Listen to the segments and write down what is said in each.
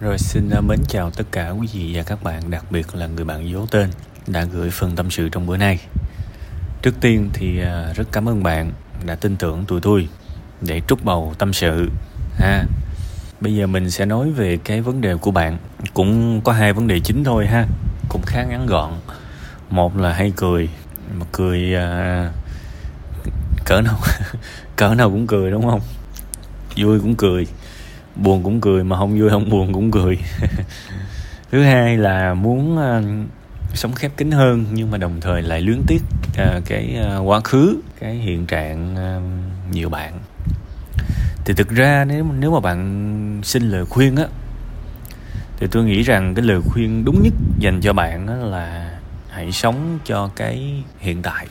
Rồi xin à, mến chào tất cả quý vị và các bạn, đặc biệt là người bạn dấu tên đã gửi phần tâm sự trong bữa nay. Trước tiên thì à, rất cảm ơn bạn đã tin tưởng tụi tôi để trút bầu tâm sự ha. Bây giờ mình sẽ nói về cái vấn đề của bạn, cũng có hai vấn đề chính thôi ha, cũng khá ngắn gọn. Một là hay cười, mà cười uh, cỡ nào cỡ nào cũng cười đúng không? Vui cũng cười buồn cũng cười mà không vui không buồn cũng cười. Thứ hai là muốn uh, sống khép kín hơn nhưng mà đồng thời lại luyến tiếc uh, cái uh, quá khứ cái hiện trạng uh, nhiều bạn. Thì thực ra nếu nếu mà bạn xin lời khuyên á thì tôi nghĩ rằng cái lời khuyên đúng nhất dành cho bạn á là hãy sống cho cái hiện tại.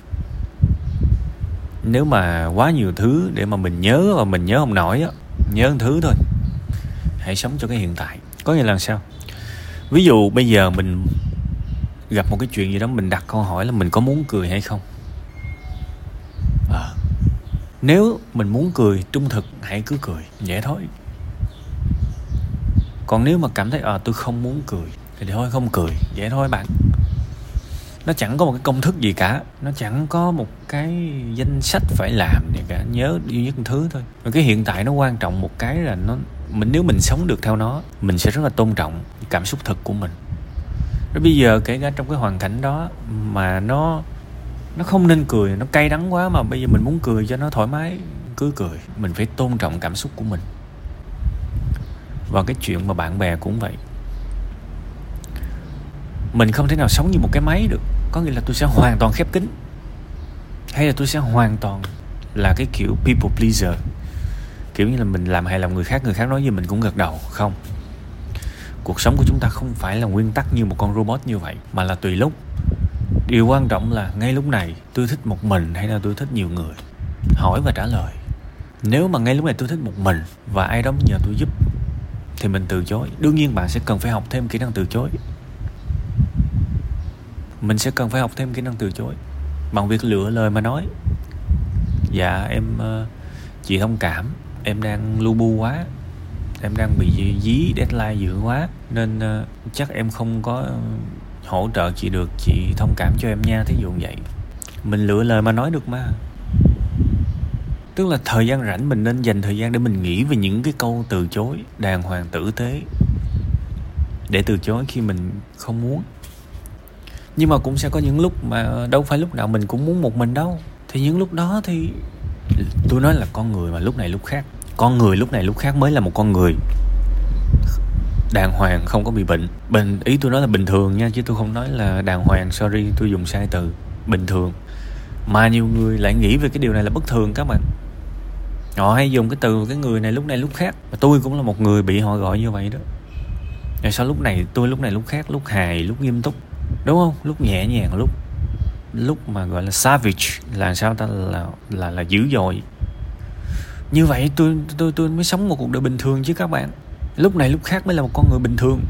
Nếu mà quá nhiều thứ để mà mình nhớ và mình nhớ không nổi á nhớ một thứ thôi hãy sống cho cái hiện tại. Có nghĩa là sao? Ví dụ bây giờ mình gặp một cái chuyện gì đó mình đặt câu hỏi là mình có muốn cười hay không? À, nếu mình muốn cười trung thực hãy cứ cười dễ thôi. Còn nếu mà cảm thấy à tôi không muốn cười thì thôi không cười dễ thôi bạn nó chẳng có một cái công thức gì cả. Nó chẳng có một cái danh sách phải làm gì cả. Nhớ duy nhất một thứ thôi. Và cái hiện tại nó quan trọng một cái là nó, mình nếu mình sống được theo nó, mình sẽ rất là tôn trọng cảm xúc thật của mình. Rồi bây giờ kể cả trong cái hoàn cảnh đó mà nó nó không nên cười, nó cay đắng quá mà bây giờ mình muốn cười cho nó thoải mái, cứ cười. Mình phải tôn trọng cảm xúc của mình. Và cái chuyện mà bạn bè cũng vậy. Mình không thể nào sống như một cái máy được có nghĩa là tôi sẽ hoàn toàn khép kín. Hay là tôi sẽ hoàn toàn là cái kiểu people pleaser. Kiểu như là mình làm hài lòng người khác người khác nói gì mình cũng gật đầu. Không. Cuộc sống của chúng ta không phải là nguyên tắc như một con robot như vậy, mà là tùy lúc. Điều quan trọng là ngay lúc này tôi thích một mình hay là tôi thích nhiều người? Hỏi và trả lời. Nếu mà ngay lúc này tôi thích một mình và ai đó nhờ tôi giúp, thì mình từ chối. Đương nhiên bạn sẽ cần phải học thêm kỹ năng từ chối mình sẽ cần phải học thêm kỹ năng từ chối. Bằng việc lựa lời mà nói. Dạ em ờ, chị thông cảm. Em đang lu bu quá. Em đang bị dí deadline dữ quá. Nên ờ, chắc em không có ờ, hỗ trợ chị được. Chị thông cảm cho em nha, thí dụ vậy. Mình lựa lời mà nói được mà. Tức là thời gian rảnh mình nên dành thời gian để mình nghĩ về những cái câu từ chối, đàng hoàng tử tế. Để từ chối khi mình không muốn nhưng mà cũng sẽ có những lúc mà đâu phải lúc nào mình cũng muốn một mình đâu. Thì những lúc đó thì tôi nói là con người mà lúc này lúc khác. Con người lúc này lúc khác mới là một con người đàng hoàng, không có bị bệnh. Bình ý tôi nói là bình thường nha, chứ tôi không nói là đàng hoàng, sorry, tôi dùng sai từ, bình thường. Mà nhiều người lại nghĩ về cái điều này là bất thường các bạn. Họ hay dùng cái từ cái người này lúc này lúc khác, mà tôi cũng là một người bị họ gọi như vậy đó. Rồi sao lúc này, tôi lúc này lúc khác, lúc hài, lúc nghiêm túc đúng không? Lúc nhẹ nhàng, lúc lúc mà gọi là savage, là sao ta? Là là là dữ dội. Như vậy tôi tôi tôi mới sống một cuộc đời bình thường chứ các bạn. Lúc này lúc khác mới là một con người bình thường.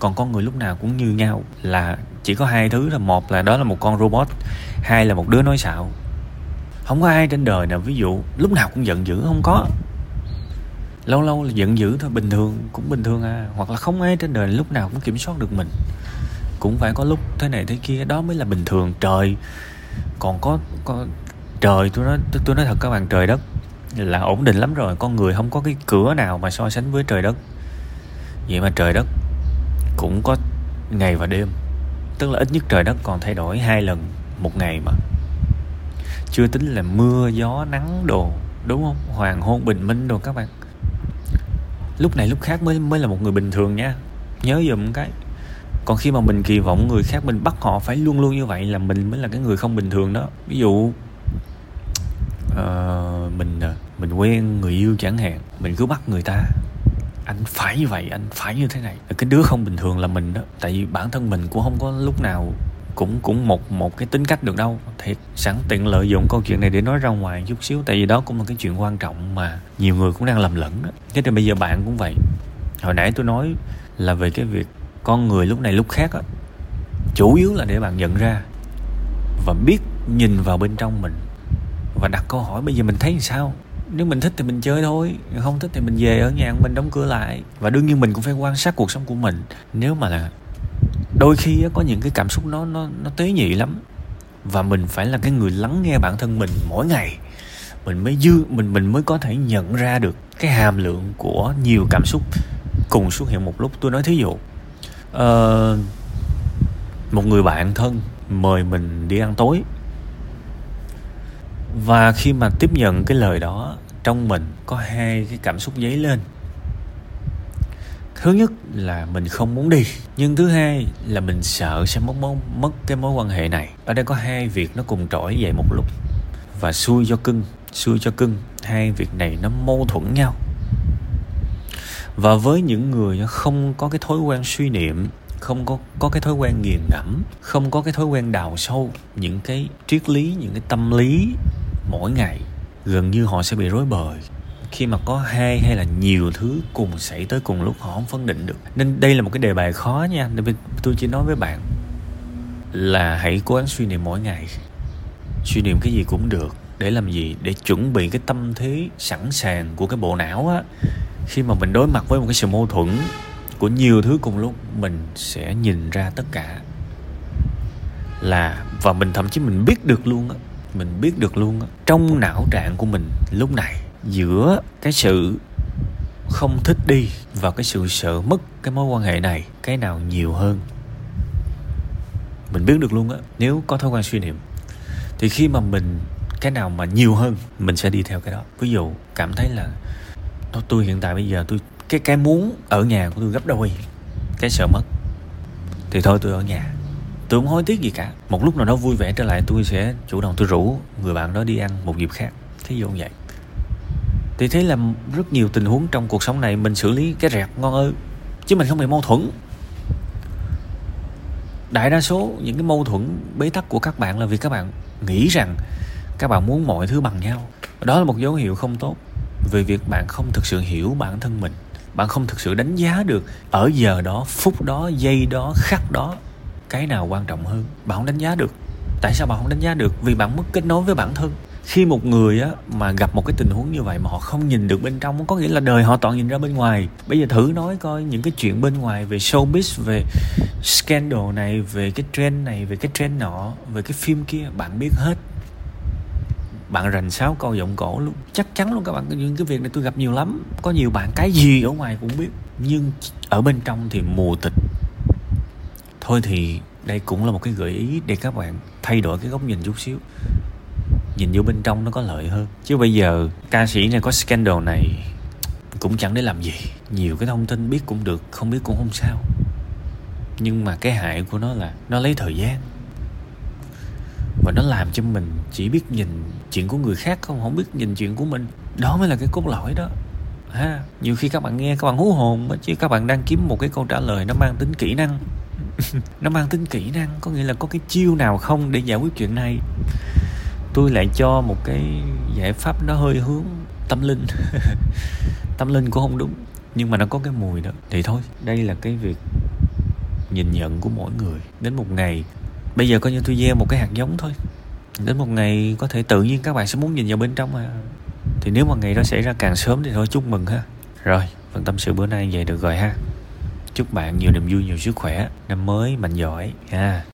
Còn con người lúc nào cũng như nhau. Là chỉ có hai thứ là một là đó là một con robot, hai là một đứa nói xạo. Không có ai trên đời nào, ví dụ, lúc nào cũng giận dữ, không có. Lâu lâu là giận dữ thôi, bình thường, cũng bình thường à. Hoặc là không ai trên đời lúc nào cũng kiểm soát được mình cũng phải có lúc thế này thế kia đó mới là bình thường. Trời còn có, có trời tôi nói tôi nói thật các bạn trời đất là ổn định lắm rồi. Con người không có cái cửa nào mà so sánh với trời đất. Vậy mà trời đất cũng có ngày và đêm tức là ít nhất trời đất còn thay đổi hai lần một ngày mà. Chưa tính là mưa gió nắng đồ đúng không? Hoàng hôn bình minh đồ các bạn. Lúc này lúc khác mới mới là một người bình thường nha. Nhớ dùm cái còn khi mà mình kỳ vọng người khác mình bắt họ phải luôn luôn như vậy là mình mới là cái người không bình thường đó. Ví dụ uh, mình ờ, mình quen người yêu chẳng hạn mình cứ bắt người ta anh phải như vậy anh phải như thế này. Cái đứa không bình thường là mình đó tại vì bản thân mình cũng không có lúc nào cũng cũng một một cái tính cách được đâu. Thiệt sẵn tiện lợi dụng câu chuyện này để nói ra ngoài chút xíu tại vì đó cũng là cái chuyện quan trọng mà nhiều người cũng đang lầm lẫn đó. Thế thì bây giờ bạn cũng vậy. Hồi nãy tôi nói là về cái việc con người lúc này lúc khác á, chủ yếu là để bạn nhận ra và biết nhìn vào bên trong mình và đặt câu hỏi bây giờ mình thấy sao? Nếu mình thích thì mình chơi thôi, không thích thì mình về ở nhà mình đóng cửa lại. Và đương nhiên mình cũng phải quan sát cuộc sống của mình. Nếu mà là đôi khi có những cái cảm xúc nó nó nó tế nhị lắm. Và mình phải là cái người lắng nghe bản thân mình mỗi ngày. Mình mới dư, mình mình mới có thể nhận ra được cái hàm lượng của nhiều cảm xúc cùng xuất hiện một lúc. Tôi nói thí dụ uh, một người bạn thân mời mình đi ăn tối. Và khi mà tiếp nhận cái lời đó trong mình có hai cái cảm xúc dấy lên. Thứ nhất là mình không muốn đi nhưng thứ hai là mình sợ sẽ mất mất, mất cái mối quan hệ này. Ở đây có hai việc nó cùng trỗi dậy một lúc. Và xui cho cưng xui cho cưng hai việc này nó mâu thuẫn nhau và với những người không có cái thói quen suy niệm, không có có cái thói quen nghiền ngẫm, không có cái thói quen đào sâu những cái triết lý, những cái tâm lý mỗi ngày, gần như họ sẽ bị rối bời. Khi mà có hai hay là nhiều thứ cùng xảy tới cùng lúc, họ không phân định được. Nên đây là một cái đề bài khó nha. Nên tôi chỉ nói với bạn là hãy cố gắng suy niệm mỗi ngày. Suy niệm cái gì cũng được. Để làm gì? Để chuẩn bị cái tâm thế sẵn sàng của cái bộ não á khi mà mình đối mặt với một cái sự mâu thuẫn của nhiều thứ cùng lúc, mình sẽ nhìn ra tất cả. Là, và mình thậm chí mình biết được luôn á, mình biết được luôn á, trong não trạng của mình lúc này, giữa cái sự không thích đi và cái sự sợ mất cái mối quan hệ này, cái nào nhiều hơn? Mình biết được luôn á, nếu có thói quen suy niệm, thì khi mà mình, cái nào mà nhiều hơn, mình sẽ đi theo cái đó. Ví dụ, cảm thấy là tôi hiện tại bây giờ tôi, cái cái muốn ở nhà của tôi gấp đôi, cái sợ mất. Thì thôi, tôi ở nhà. Tôi không hối tiếc gì cả. Một lúc nào đó vui vẻ trở lại, tôi sẽ chủ động tôi rủ người bạn đó đi ăn một dịp khác. Thí dụ như vậy. Thì thấy là rất nhiều tình huống trong cuộc sống này mình xử lý cái rẹt ngon ơi chứ mình không bị mâu thuẫn. Đại đa số những cái mâu thuẫn, bế tắc của các bạn là vì các bạn nghĩ rằng các bạn muốn mọi thứ bằng nhau. Đó là một dấu hiệu không tốt về việc bạn không thực sự hiểu bản thân mình. Bạn không thực sự đánh giá được ở giờ đó, phút đó, giây đó, khắc đó cái nào quan trọng hơn. Bạn không đánh giá được. Tại sao bạn không đánh giá được? Vì bạn mất kết nối với bản thân. Khi một người á mà gặp một cái tình huống như vậy mà họ không nhìn được bên trong, có nghĩa là đời họ toàn nhìn ra bên ngoài. Bây giờ thử nói coi những cái chuyện bên ngoài về showbiz, về scandal này, về cái trend này, về cái trend nọ, về cái phim kia, bạn biết hết bạn rành sáo câu giọng cổ luôn. Chắc chắn luôn các bạn, những cái việc này tôi gặp nhiều lắm. Có nhiều bạn cái gì ở ngoài cũng biết. Nhưng ở bên trong thì mù tịch thôi thì đây cũng là một cái gợi ý để các bạn thay đổi cái góc nhìn chút xíu. Nhìn vô bên trong nó có lợi hơn. Chứ bây giờ ca sĩ này có scandal này cũng chẳng để làm gì. Nhiều cái thông tin biết cũng được, không biết cũng không sao. Nhưng mà cái hại của nó là nó lấy thời gian mà nó làm cho mình chỉ biết nhìn chuyện của người khác không không biết nhìn chuyện của mình. Đó mới là cái cốt lõi đó. Ha, nhiều khi các bạn nghe, các bạn hú hồn chứ các bạn đang kiếm một cái câu trả lời nó mang tính kỹ năng. Nó mang tính kỹ năng, có nghĩa là có cái chiêu nào không để giải quyết chuyện này. Tôi lại cho một cái giải pháp nó hơi hướng tâm linh. Tâm linh cũng không đúng, nhưng mà nó có cái mùi đó. Thì thôi, đây là cái việc nhìn nhận của mỗi người. Đến một ngày bây giờ coi như tôi gieo một cái hạt giống thôi. Đến một ngày có thể tự nhiên các bạn sẽ muốn nhìn vào bên trong mà. Thì nếu mà ngày đó xảy ra càng sớm thì thôi, chúc mừng ha. Rồi phần tâm sự bữa nay vậy được rồi ha. Chúc bạn nhiều niềm vui, nhiều sức khỏe. Năm mới mạnh giỏi ha.